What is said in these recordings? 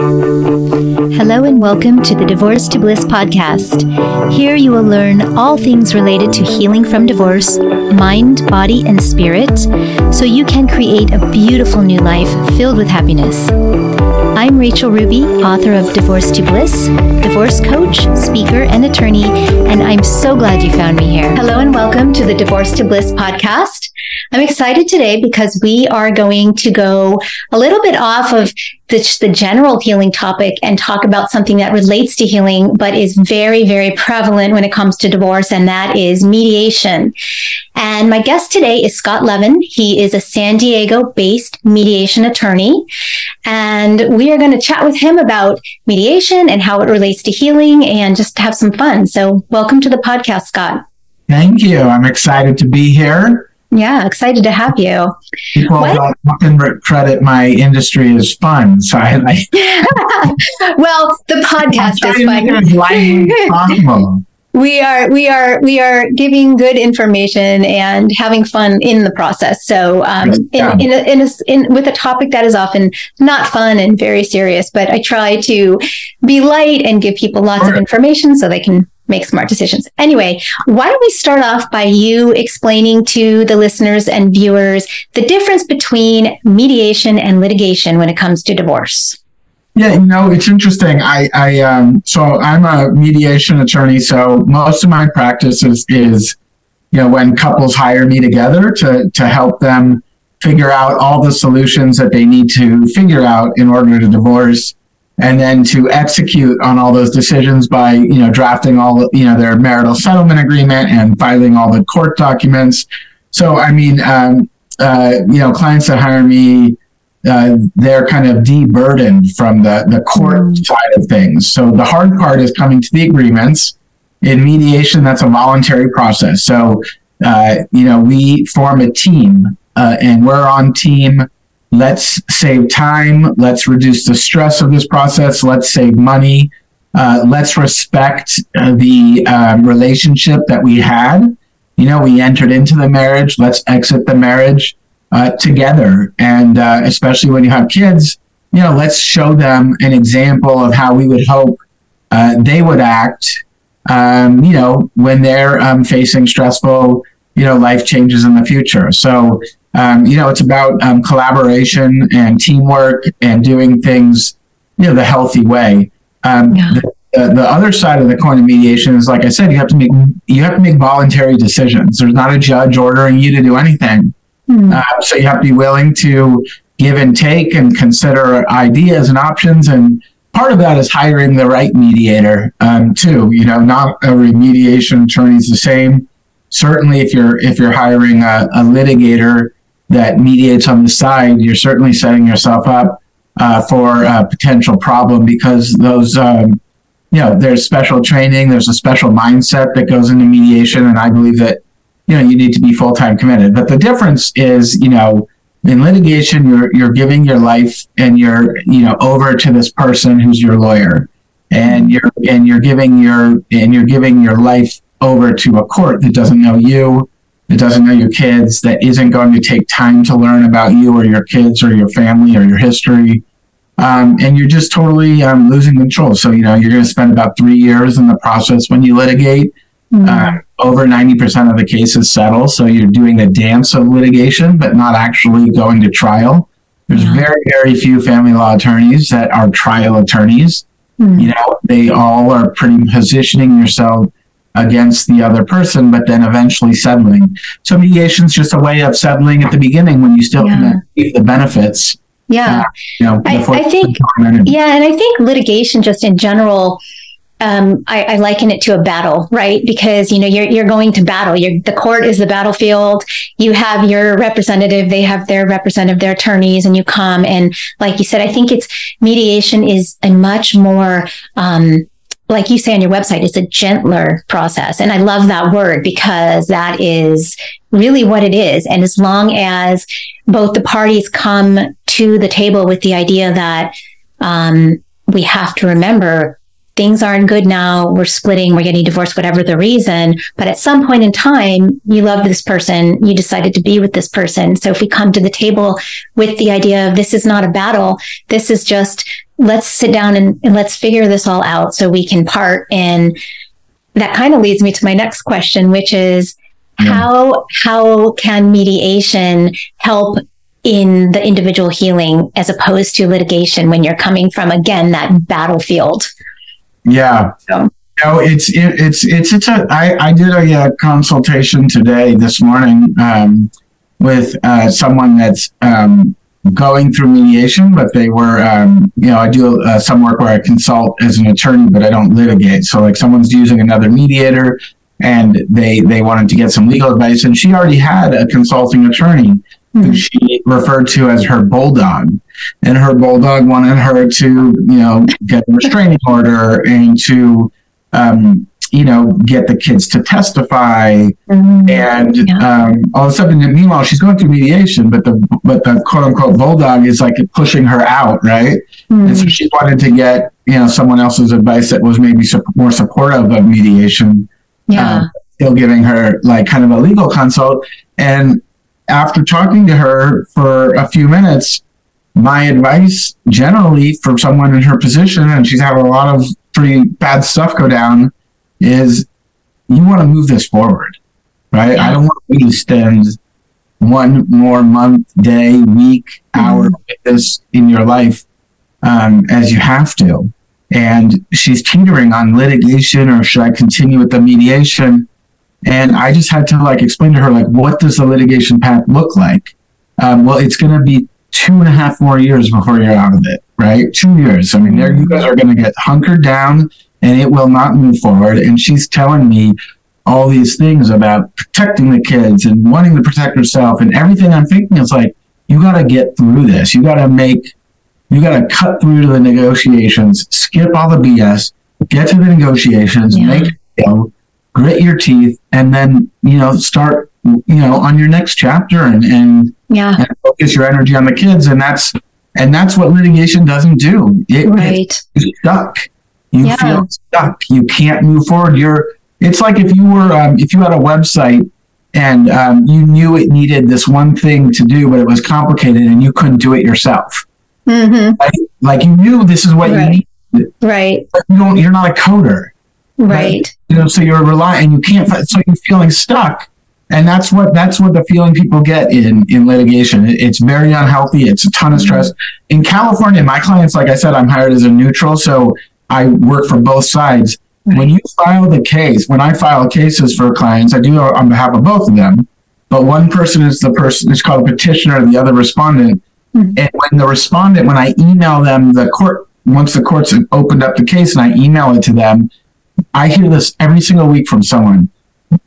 Hello and welcome to the Divorce to Bliss podcast. Here you will learn all things related to healing from divorce, mind, body, and spirit, so you can create a beautiful new life filled with happiness. I'm Rachel Ruby, author of Divorce to Bliss, divorce coach, speaker, and attorney, and I'm so glad you found me here. Hello and welcome to the Divorce to Bliss podcast. I'm excited today because we are going to go a little bit off of the, the general healing topic and talk about something that relates to healing, but is very, very prevalent when it comes to divorce, and that is mediation. And my guest today is Scott Levin. He is a San Diego based mediation attorney. And we are going to chat with him about mediation and how it relates to healing and just have some fun. So, welcome to the podcast, Scott. Thank you. I'm excited to be here. Yeah, excited to have you. People what? don't credit my industry as fun, so I like. well, the podcast is fun. we are we are we are giving good information and having fun in the process. So, um, in in, a, in, a, in with a topic that is often not fun and very serious, but I try to be light and give people lots of information so they can make smart decisions. Anyway, why don't we start off by you explaining to the listeners and viewers the difference between mediation and litigation when it comes to divorce? Yeah, you know, it's interesting. I, I, um, so I'm a mediation attorney. So most of my practice is, is, you know, when couples hire me together to, to help them figure out all the solutions that they need to figure out in order to divorce and then to execute on all those decisions by you know drafting all you know their marital settlement agreement and filing all the court documents. So i mean um, uh, you know clients that hire me uh, they're kind of deburdened from the, the court mm. side of things. So the hard part is coming to the agreements. In mediation that's a voluntary process. So uh, you know we form a team uh, and we're on team let's save time. Let's reduce the stress of this process. Let's save money. Uh, let's respect uh, the um, relationship that we had. You know we entered into the marriage. Let's exit the marriage uh, together. And uh, especially when you have kids you know let's show them an example of how we would hope uh, they would act um, you know when they're um, facing stressful you know life changes in the future. So um, you know, it's about um, collaboration and teamwork and doing things, you know, the healthy way. Um, yeah. the, the, the, other side of the coin of mediation is, like I said, you have to make you have to make voluntary decisions. There's not a judge ordering you to do anything, mm. uh, so you have to be willing to give and take and consider ideas and options. And part of that is hiring the right mediator um, too. You know, not every mediation attorney is the same. Certainly, if you're if you're hiring a, a litigator that mediates on the side, you're certainly setting yourself up uh, for a potential problem because those, um, you know, there's special training, there's a special mindset that goes into mediation, and I believe that, you know, you need to be full time committed. But the difference is, you know, in litigation, you're you're giving your life and you're you know over to this person who's your lawyer, and you're and you're giving your and you're giving your life over to a court that doesn't know you that doesn't know your kids, that isn't going to take time to learn about you or your kids or your family or your history. Um, and you're just totally um, losing control. So, you know, you're going to spend about three years in the process when you litigate. Mm-hmm. Uh, over 90% of the cases settle. So you're doing the dance of litigation, but not actually going to trial. There's mm-hmm. very, very few family law attorneys that are trial attorneys. Mm-hmm. You know, they all are pretty positioning yourself against the other person, but then eventually settling. So mediation is just a way of settling at the beginning when you still yeah. can achieve the benefits. Yeah, uh, you know, I, I think. Yeah, and I think litigation, just in general, um, I, I, liken it to a battle, right? Because you know you're you're going to battle. You're, the court is the battlefield. You have your representative; they have their representative, their attorneys, and you come. And like you said, I think it's mediation is a much more um, like you say on your website, it's a gentler process. And I love that word because that is really what it is. And as long as both the parties come to the table with the idea that um, we have to remember things aren't good now. We're splitting, we're getting divorced, whatever the reason. But at some point in time, you love this person, you decided to be with this person. So if we come to the table with the idea of this is not a battle, this is just let's sit down and, and let's figure this all out so we can part. And that kind of leads me to my next question, which is yeah. how how can mediation help in the individual healing as opposed to litigation when you're coming from again that battlefield yeah so. No, it's it, it's it's it's a. I, I did a, a consultation today this morning um, with uh, someone that's um, going through mediation, but they were um, you know I do uh, some work where I consult as an attorney, but I don't litigate. So like someone's using another mediator, and they they wanted to get some legal advice, and she already had a consulting attorney mm-hmm. who she referred to as her bulldog. And her bulldog wanted her to, you know, get a restraining order and to, um, you know, get the kids to testify, mm-hmm. and yeah. um, all of a sudden, meanwhile, she's going through mediation, but the but the quote unquote bulldog is like pushing her out, right? Mm-hmm. And so she wanted to get you know someone else's advice that was maybe su- more supportive of mediation. Yeah, uh, still giving her like kind of a legal consult, and after talking to her for a few minutes, my advice generally for someone in her position, and she's had a lot of pretty bad stuff go down, is you want to move this forward, right? Yeah. I don't want to spend one more month, day, week, mm-hmm. hour with this in your life um, as you have to. And she's teetering on litigation, or should I continue with the mediation? And I just had to like explain to her, like, what does the litigation path look like? Um, well, it's going to be two and a half more years before you're out of it, right? Two years. I mean, there you mm-hmm. guys are going to get hunkered down and it will not move forward. And she's telling me all these things about protecting the kids and wanting to protect herself and everything I'm thinking is like, you got to get through this. You got to make, you got to cut through to the negotiations, skip all the BS, get to the negotiations, yeah. make it deal, grit your teeth, and then you know start you know on your next chapter and and, yeah. and focus your energy on the kids. And that's and that's what litigation doesn't do. It, right. You're stuck. You yeah. feel stuck. You can't move forward. You're. It's like if you were um, if you had a website and um, you knew it needed this one thing to do, but it was complicated and you couldn't do it yourself. Mm-hmm. Like, like you knew this is what right. you need. Right. But you don't. You're not a coder. Right. You know, so you're relying, and you can't, so you're feeling stuck. And that's what, that's what the feeling people get in, in litigation. It's very unhealthy. It's a ton of stress. In California, my clients, like I said, I'm hired as a neutral. So I work for both sides. When you file the case, when I file cases for clients, I do on behalf of both of them. But one person is the person, it's called a petitioner, the other respondent. Mm-hmm. And when the respondent, when I email them the court, once the courts have opened up the case and I email it to them, I hear this every single week from someone.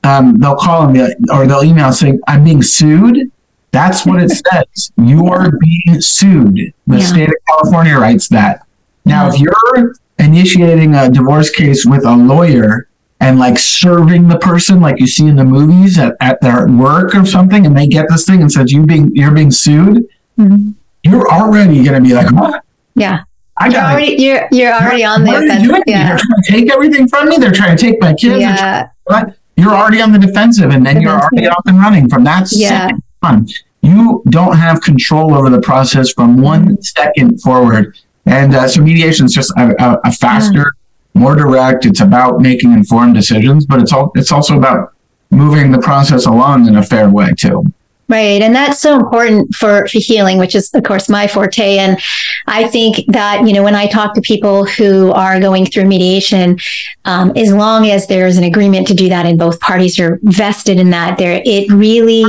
Um, they'll call me or they'll email saying, I'm being sued. That's what it says. You are being sued. The yeah. state of California writes that. Now, if you're initiating a divorce case with a lawyer and like serving the person like you see in the movies at, at their work or something, and they get this thing and says you being you're being sued, mm-hmm. you're already gonna be like, what? Yeah. I got you're already, you're, you're already on the offensive. Yeah. They're trying to take everything from me. They're trying to take my kids. Yeah. To, you're already on the defensive, and then defensive. you're already off and running from that yeah. second on. You don't have control over the process from one second forward. And uh, so mediation is just a, a, a faster, yeah. more direct. It's about making informed decisions, but it's all it's also about moving the process along in a fair way too. Right. And that's so important for, for healing, which is, of course, my forte. And I think that, you know, when I talk to people who are going through mediation, um, as long as there's an agreement to do that and both parties are vested in that, there, it really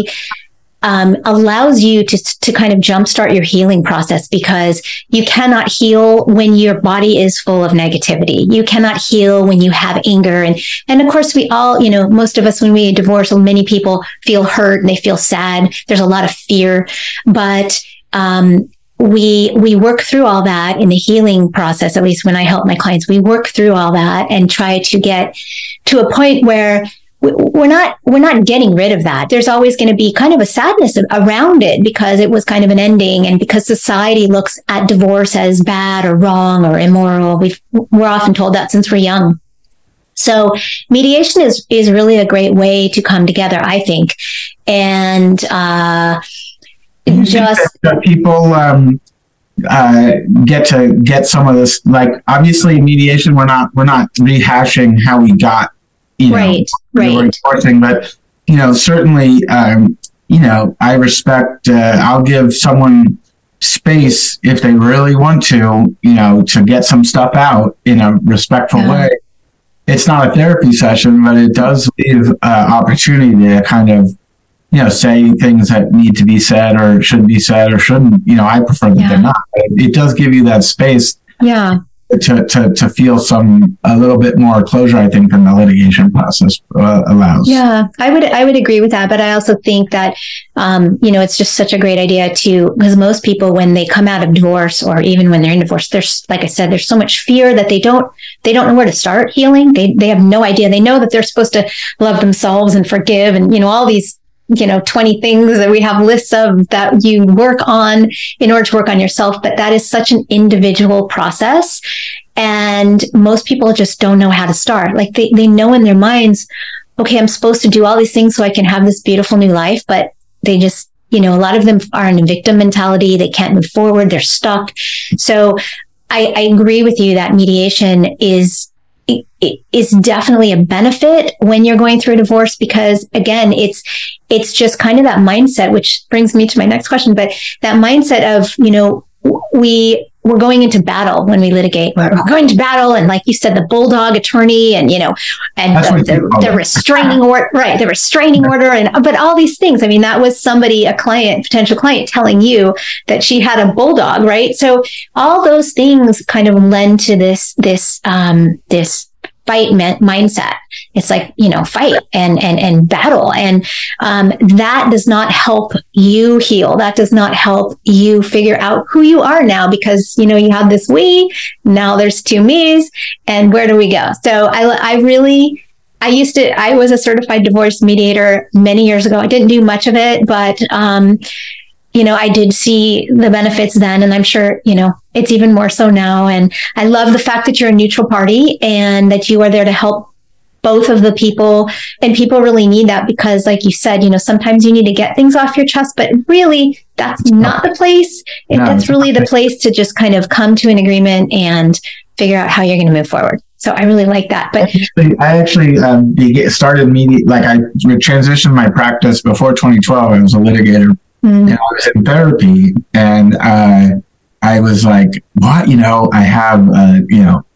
um, allows you to, to kind of jumpstart your healing process because you cannot heal when your body is full of negativity. You cannot heal when you have anger. And, and of course, we all, you know, most of us, when we divorce, many people feel hurt and they feel sad. There's a lot of fear, but, um, we we work through all that in the healing process at least when i help my clients we work through all that and try to get to a point where we're not we're not getting rid of that. There's always going to be kind of a sadness around it because it was kind of an ending and because society looks at divorce as bad or wrong or immoral. We we're often told that since we're young. So mediation is is really a great way to come together i think. And uh just people um uh, get to get some of this like obviously mediation we're not we're not rehashing how we got you know, right, right. Thing, but you know, certainly, um, you know, I respect. Uh, I'll give someone space if they really want to, you know, to get some stuff out in a respectful yeah. way. It's not a therapy session, but it does leave uh, opportunity to kind of, you know, say things that need to be said or should be said or shouldn't. You know, I prefer that yeah. they're not. It, it does give you that space. Yeah to, to, to feel some a little bit more closure i think than the litigation process uh, allows. Yeah i would i would agree with that but i also think that um, you know it's just such a great idea to because most people when they come out of divorce or even when they're in divorce there's like i said there's so much fear that they don't they don't know where to start healing. They they have no idea. They know that they're supposed to love themselves and forgive and you know all these you know 20 things that we have lists of that you work on in order to work on yourself but that is such an individual process. And most people just don't know how to start. Like they, they know in their minds okay i'm supposed to do all these things so i can have this beautiful new life but they just you know a lot of them are in a victim mentality. They can't move forward. They're stuck. So I, I agree with you that mediation is is definitely a benefit when you're going through a divorce because again it's it's just kind of that mindset which brings me to my next question but that mindset of you know we we're going into battle when we litigate. We're, going to battle, and like you said, the bulldog attorney, and you know, and the, the, the, restraining order, right? The restraining order, and but all these things. I mean, that was somebody, a client, potential client, telling you that she had a bulldog, right? So all those things kind of lend to this this um, this fight mindset. It's like, you know, fight and, and, and battle. And, um, that does not help you heal. That does not help you figure out who you are now because, you know, you have this we, now there's two me's and where do we go? So I, I really, I used to, I was a certified divorce mediator many years ago. I didn't do much of it, but, um, you know, I did see the benefits then, and I'm sure, you know, it's even more so now. And I love the fact that you're a neutral party and that you are there to help both of the people. And people really need that because, like you said, you know, sometimes you need to get things off your chest, but really that's not the place. No, that's really the place to just kind of come to an agreement and figure out how you're going to move forward. So I really like that. But I actually um, started media like I transitioned my practice before 2012. I was a litigator Mm. And I was in therapy and uh, I was like, what? You know, I have, uh, you know,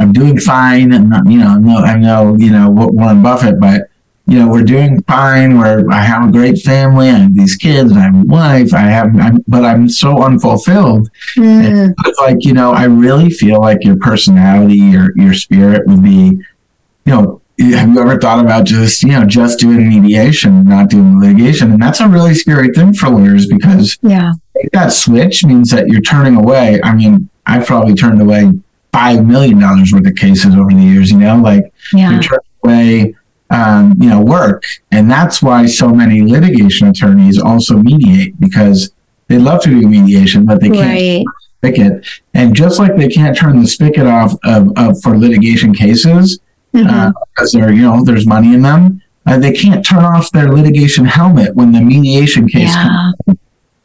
I'm doing fine. I'm not, you know, I'm no, I'm no, you know, Warren Buffett, but, you know, we're doing fine. Where I have a great family. I have these kids. I have a wife. I have, I'm, but I'm so unfulfilled. Mm. It's like, you know, I really feel like your personality or your spirit would be, you know, have you ever thought about just you know just doing mediation not doing litigation? And that's a really scary thing for lawyers because yeah. That switch means that you're turning away i mean i've probably turned away five million dollars worth of cases over the years you know? Like yeah. you're turning away um, you know work. And that's why so many litigation attorneys also mediate because they love to do mediation but they can't right. spigot and just like they can't turn the spigot off of, of for litigation cases mm-hmm. uh, because they're you know there's money in them. Uh, they can't turn off their litigation helmet when the mediation case yeah. comes.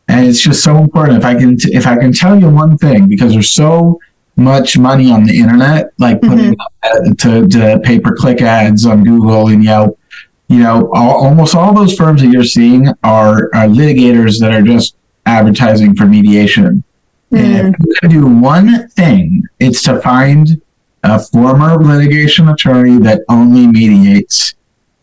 And it's just so important. If I can, t- if I can tell you one thing, because there's so much money on the internet, like putting mm-hmm. to, to pay per click ads on Google and Yelp. You know, all, almost all those firms that you're seeing are, are litigators that are just advertising for mediation. Mm. And if you can do one thing, it's to find a former litigation attorney that only mediates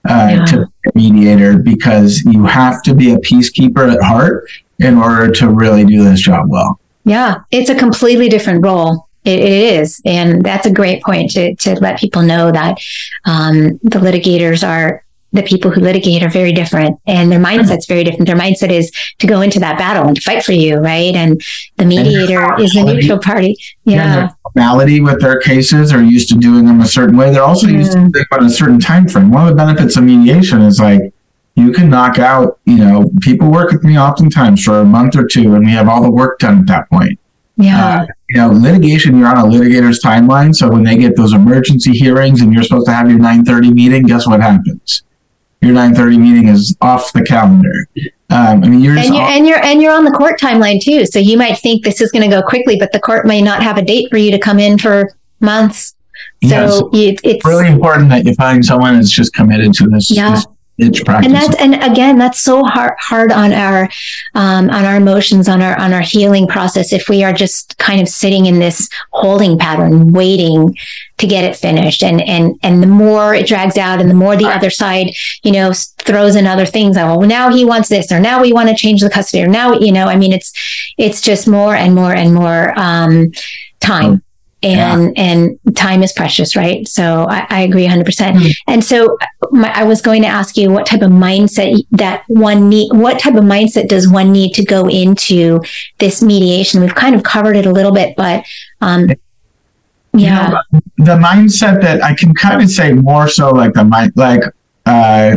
uh, yeah. to be a mediator because you have to be a peacekeeper at heart in order to really do this job well. Yeah, it's a completely different role. it, it is. And that's a great point to, to let people know that um, the litigators are the people who litigate are very different and their mindset's very different. Their mindset is to go into that battle and fight for you, right? And the mediator and is the neutral party. Yeah. Formality with their cases are used to doing them a certain way. They're also used to doing on a certain time frame. One of the benefits of mediation is like you can knock out, you know, people work with me oftentimes for a month or two and we have all the work done at that point. Yeah. Uh, you know, litigation, you're on a litigator's timeline. So when they get those emergency hearings and you're supposed to have your 930 meeting, guess what happens? Your 930 meeting is off the calendar. Um, I mean, you're and you're, and you're and you're on the court timeline too. So you might think this is going to go quickly, but the court may not have a date for you to come in for months. So yes. it's really important that you find someone that's just committed to this, yeah. this and that's and again that's so hard hard on our um, on our emotions on our on our healing process if we are just kind of sitting in this holding pattern waiting to get it finished. And and and the more it drags out and the more the other side you know throws in other things oh well now he wants this or now we want to change the custody or now you know i mean it's it's just more and more and more um, time and yeah. and time is precious right? So i, I agree 100%. Mm-hmm. and so my, i was going to ask you what type of mindset that one need what type of mindset does one need to go into this mediation? We've kind of covered it a little bit but um yeah. you know, the mindset that i can kind of say more so like the mind like uh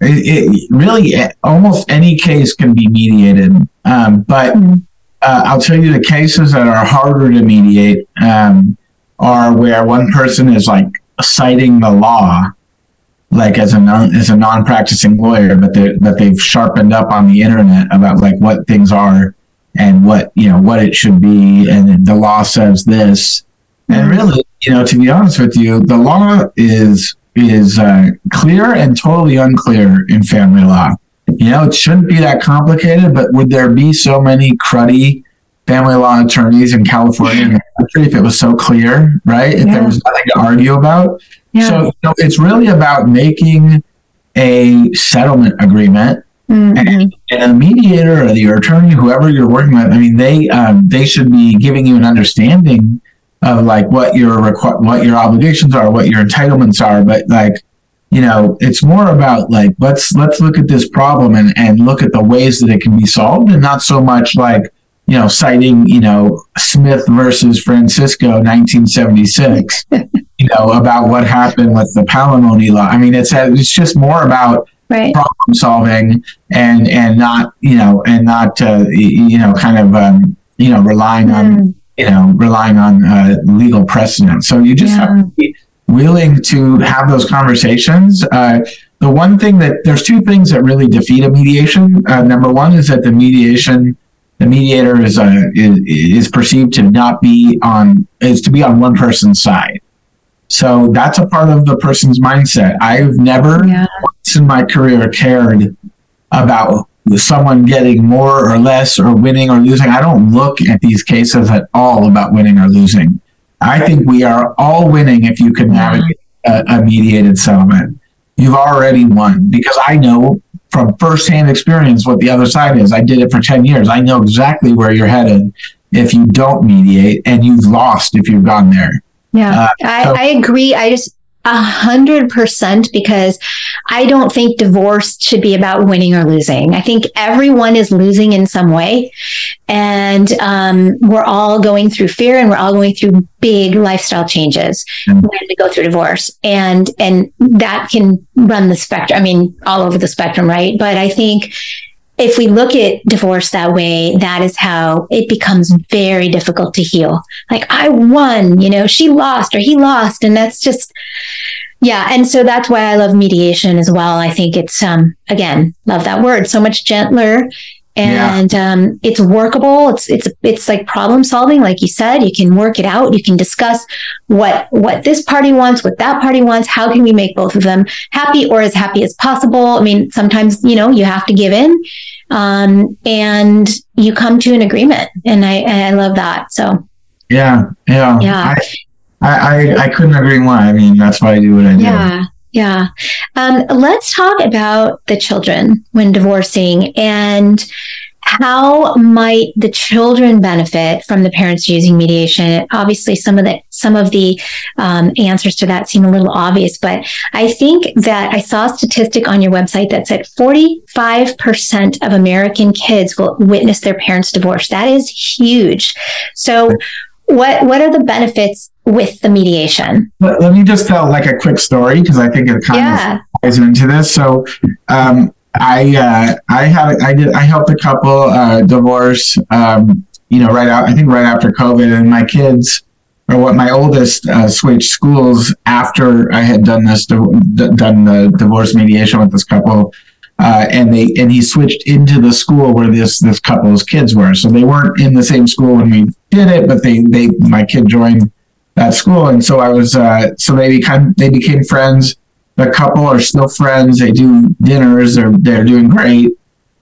it, it really almost any case can be mediated. Um, but mm-hmm uh, I'll tell you the cases that are harder to mediate um, are where one person is like citing the law, like as a non as a non practicing lawyer, but they but they've sharpened up on the internet about like what things are and what you know what it should be, and the law says this. And really, you know, to be honest with you, the law is is uh, clear and totally unclear in family law. You know, it shouldn't be that complicated, but would there be so many cruddy family law attorneys in California in the country if it was so clear, right? If yeah. there was nothing to argue about. Yeah. So you know, it's really about making a settlement agreement. Mm-hmm. And, and, a mediator or your attorney, whoever you're working with, I mean, they um, they should be giving you an understanding of like what your requ- what your obligations are, what your entitlements are. But like, you know, it's more about like let's let's look at this problem and and look at the ways that it can be solved, and not so much like you know citing you know Smith versus Francisco, 1976. you know about what happened with the palimony law. I mean, it's it's just more about right. problem solving and and not you know and not uh, you know kind of um, you know relying mm. on you know relying on uh, legal precedent. So you just yeah. have to be willing to have those conversations. Uh, the one thing that there's two things that really defeat a mediation. Uh, number one is that the mediation, the mediator is, uh, is, is perceived to not be on is to be on one person's side. So that's a part of the person's mindset. I've never yeah. once in my career cared about someone getting more or less or winning or losing. I don't look at these cases at all about winning or losing. I think we are all winning if you can navigate a, a mediated settlement. You've already won because I know from firsthand experience what the other side is. I did it for 10 years. I know exactly where you're headed if you don't mediate, and you've lost if you've gone there. Yeah, uh, I, so- I agree. I just, a hundred percent because I don't think divorce should be about winning or losing. I think everyone is losing in some way. And um, we're all going through fear and we're all going through big lifestyle changes mm-hmm. when we go through divorce. And and that can run the spectrum. I mean, all over the spectrum, right? But I think if we look at divorce that way, that is how it becomes very difficult to heal. Like, I won, you know, she lost or he lost. And that's just, yeah. And so that's why I love mediation as well. I think it's, um, again, love that word, so much gentler and yeah. um, it's workable. It's it's it's like problem solving, like you said. You can work it out. You can discuss what what this party wants, what that party wants. How can we make both of them happy or as happy as possible? I mean, sometimes you know you have to give in, um, and you come to an agreement. And I and I love that. So yeah, yeah, yeah. I, I I couldn't agree more. I mean, that's why I do what I do. Yeah. Yeah. Um, let's talk about the children when divorcing. And how might the children benefit from the parents using mediation? Obviously, some of the some of the um, answers to that seem a little obvious, but I think that I saw a statistic on your website that said 45% of American kids will witness their parents divorce. That is huge. So, what what are the benefits with the mediation? Let, let me just tell like a quick story because I think it kind yeah. of ties into this. So, um, I uh, I had I did I helped a couple uh, divorce. Um, you know, right out I think right after COVID, and my kids or what my oldest uh, switched schools after I had done this done the divorce mediation with this couple. Uh, and they and he switched into the school where this this couple's kids were. So they weren't in the same school when we did it, but they they my kid joined that school, and so I was uh, so they became they became friends the couple are still friends. They do dinners. They're they're doing great.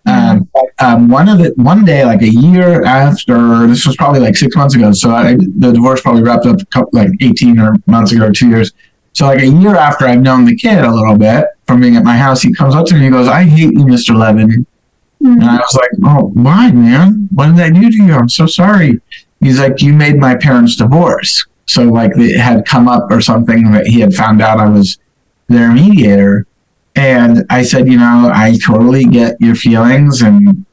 Um, um, one of the one day, like a year after, this was probably like six months ago. So I, the divorce probably wrapped up a couple, like eighteen or months ago or two years. So like a year after I've known the kid a little bit from being at my house, he comes up to me and he goes, "I hate you, Mr. Levin." Mm-hmm. And I was like, "Oh, why, man? What did I do to you? I'm so sorry." He's like, "You made my parents divorce." So like it had come up or something that he had found out I was their mediator. And I said, you know, I totally get your feelings, and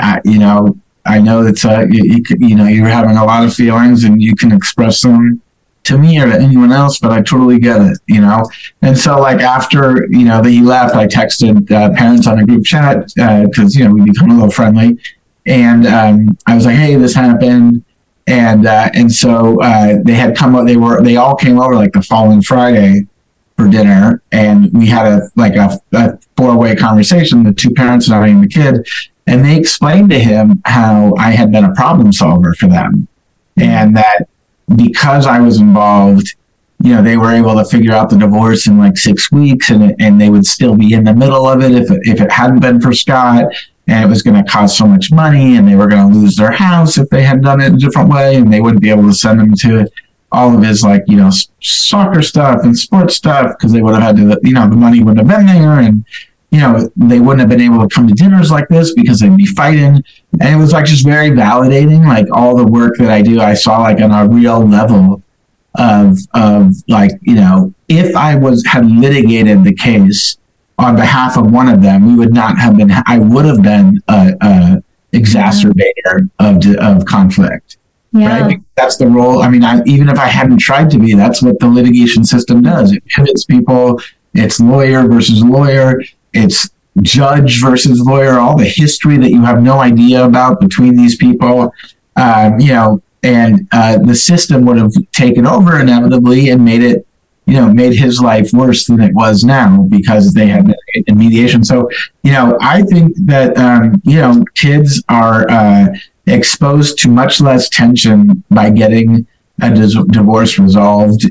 I, you know, I know that's a, you, you, know you're having a lot of feelings, and you can express them to me or to anyone else, but I totally get it, you know. And so, like after you know that he left, I texted uh, parents on a group chat because uh, you know we become a little friendly, and um, I was like, hey, this happened and uh, and so uh, they had come up. They were they all came over like the following Friday, for dinner. And we had a like a, a four-way conversation the two parents and I and the kid. And they explained to him how I had been a problem solver for them. And that because I was involved you know they were able to figure out the divorce in like six weeks and and they would still be in the middle of it if it, if it hadn't been for Scott and it was going to cost so much money and they were going to lose their house if they had done it a different way and they wouldn't be able to send them to all of his like you know soccer stuff and sports stuff because they would have had to you know the money wouldn't have been there and you know they wouldn't have been able to come to dinners like this because they'd be fighting. And it was like just very validating like all the work that i do. I saw like on a real level of of like you know if i was had litigated the case on behalf of one of them we would not have been i would have been a, a exacerbator of of conflict yeah. right? That's the role. I mean, I, even if I hadn't tried to be, that's what the litigation system does. It pivots people. It's lawyer versus lawyer. It's judge versus lawyer. All the history that you have no idea about between these people. Um, you know, and uh, the system would have taken over inevitably and made it you know, made his life worse than it was now because they had a mediation. So, you know, I think that, um, you know, kids are, uh, exposed to much less tension by getting a dis- divorce resolved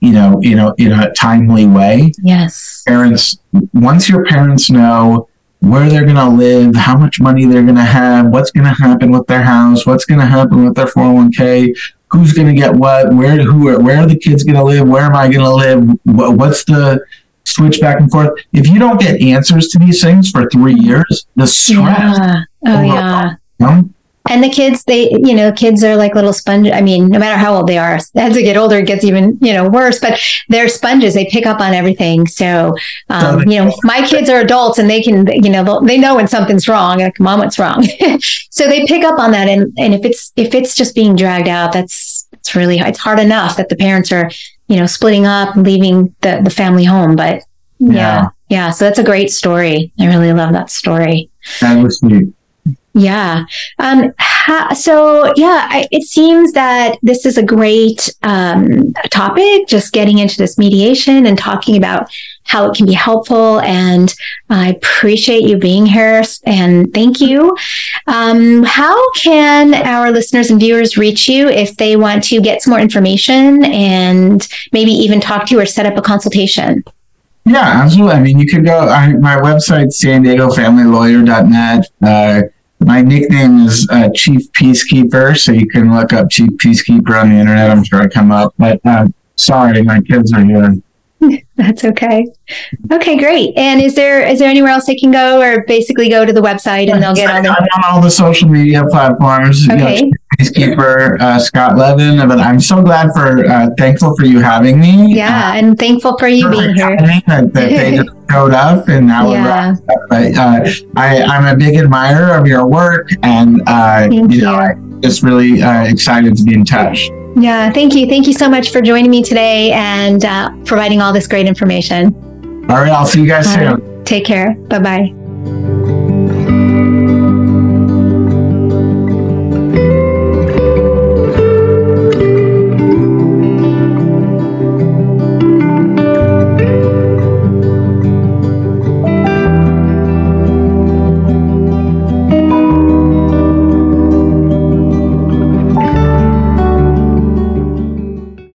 you know you know in a timely way yes parents once your parents know where they're going to live how much money they're going to have what's going to happen with their house what's going to happen with their 401k who's going to get what where who are, where are the kids going to live where am i going to live what's the switch back and forth? If you don't get answers to these things for three years the stress yeah. oh yeah and the kids they you know kids are like little sponges i mean no matter how old they are as they get older it gets even you know worse but they're sponges. They pick up on everything. So um, you know my kids are adults and they can you know they know when something's wrong like mom what's wrong? So they pick up on that. And and if it's if it's just being dragged out that's it's really it's hard enough that the parents are you know splitting up leaving the the family home but yeah. yeah, yeah. So that's a great story. I really love that story. That was sweet yeah. Um, ha- so, yeah, I, it seems that this is a great um, topic, just getting into this mediation and talking about how it can be helpful. And I appreciate you being here and thank you. Um, how can our listeners and viewers reach you if they want to get some more information and maybe even talk to you or set up a consultation? Yeah, absolutely. I mean, you could go, I, my website, san diego family lawyer.net. Uh, my nickname is uh, Chief Peacekeeper, so you can look up Chief Peacekeeper on the internet. I'm sure I come up. But uh, sorry, my kids are here. That's okay. Okay, great. And is there is there anywhere else they can go, or basically go to the website and they'll get all I'm on all the social media platforms. Okay. You know, Peacekeeper uh, Scott Levin, but I'm so glad for uh, thankful for you having me. yeah, and thankful for you Uh, being here. That, that they just showed up and now we're Yeah. up. But uh, I, I'm a big admirer of your work, and uh, Thank you know. I'm just really uh, excited to be in touch. Yeah, thank you. Thank you so much for joining me today and uh, providing all this great information. All right, I'll see you guys All soon. right. Take care. Bye bye.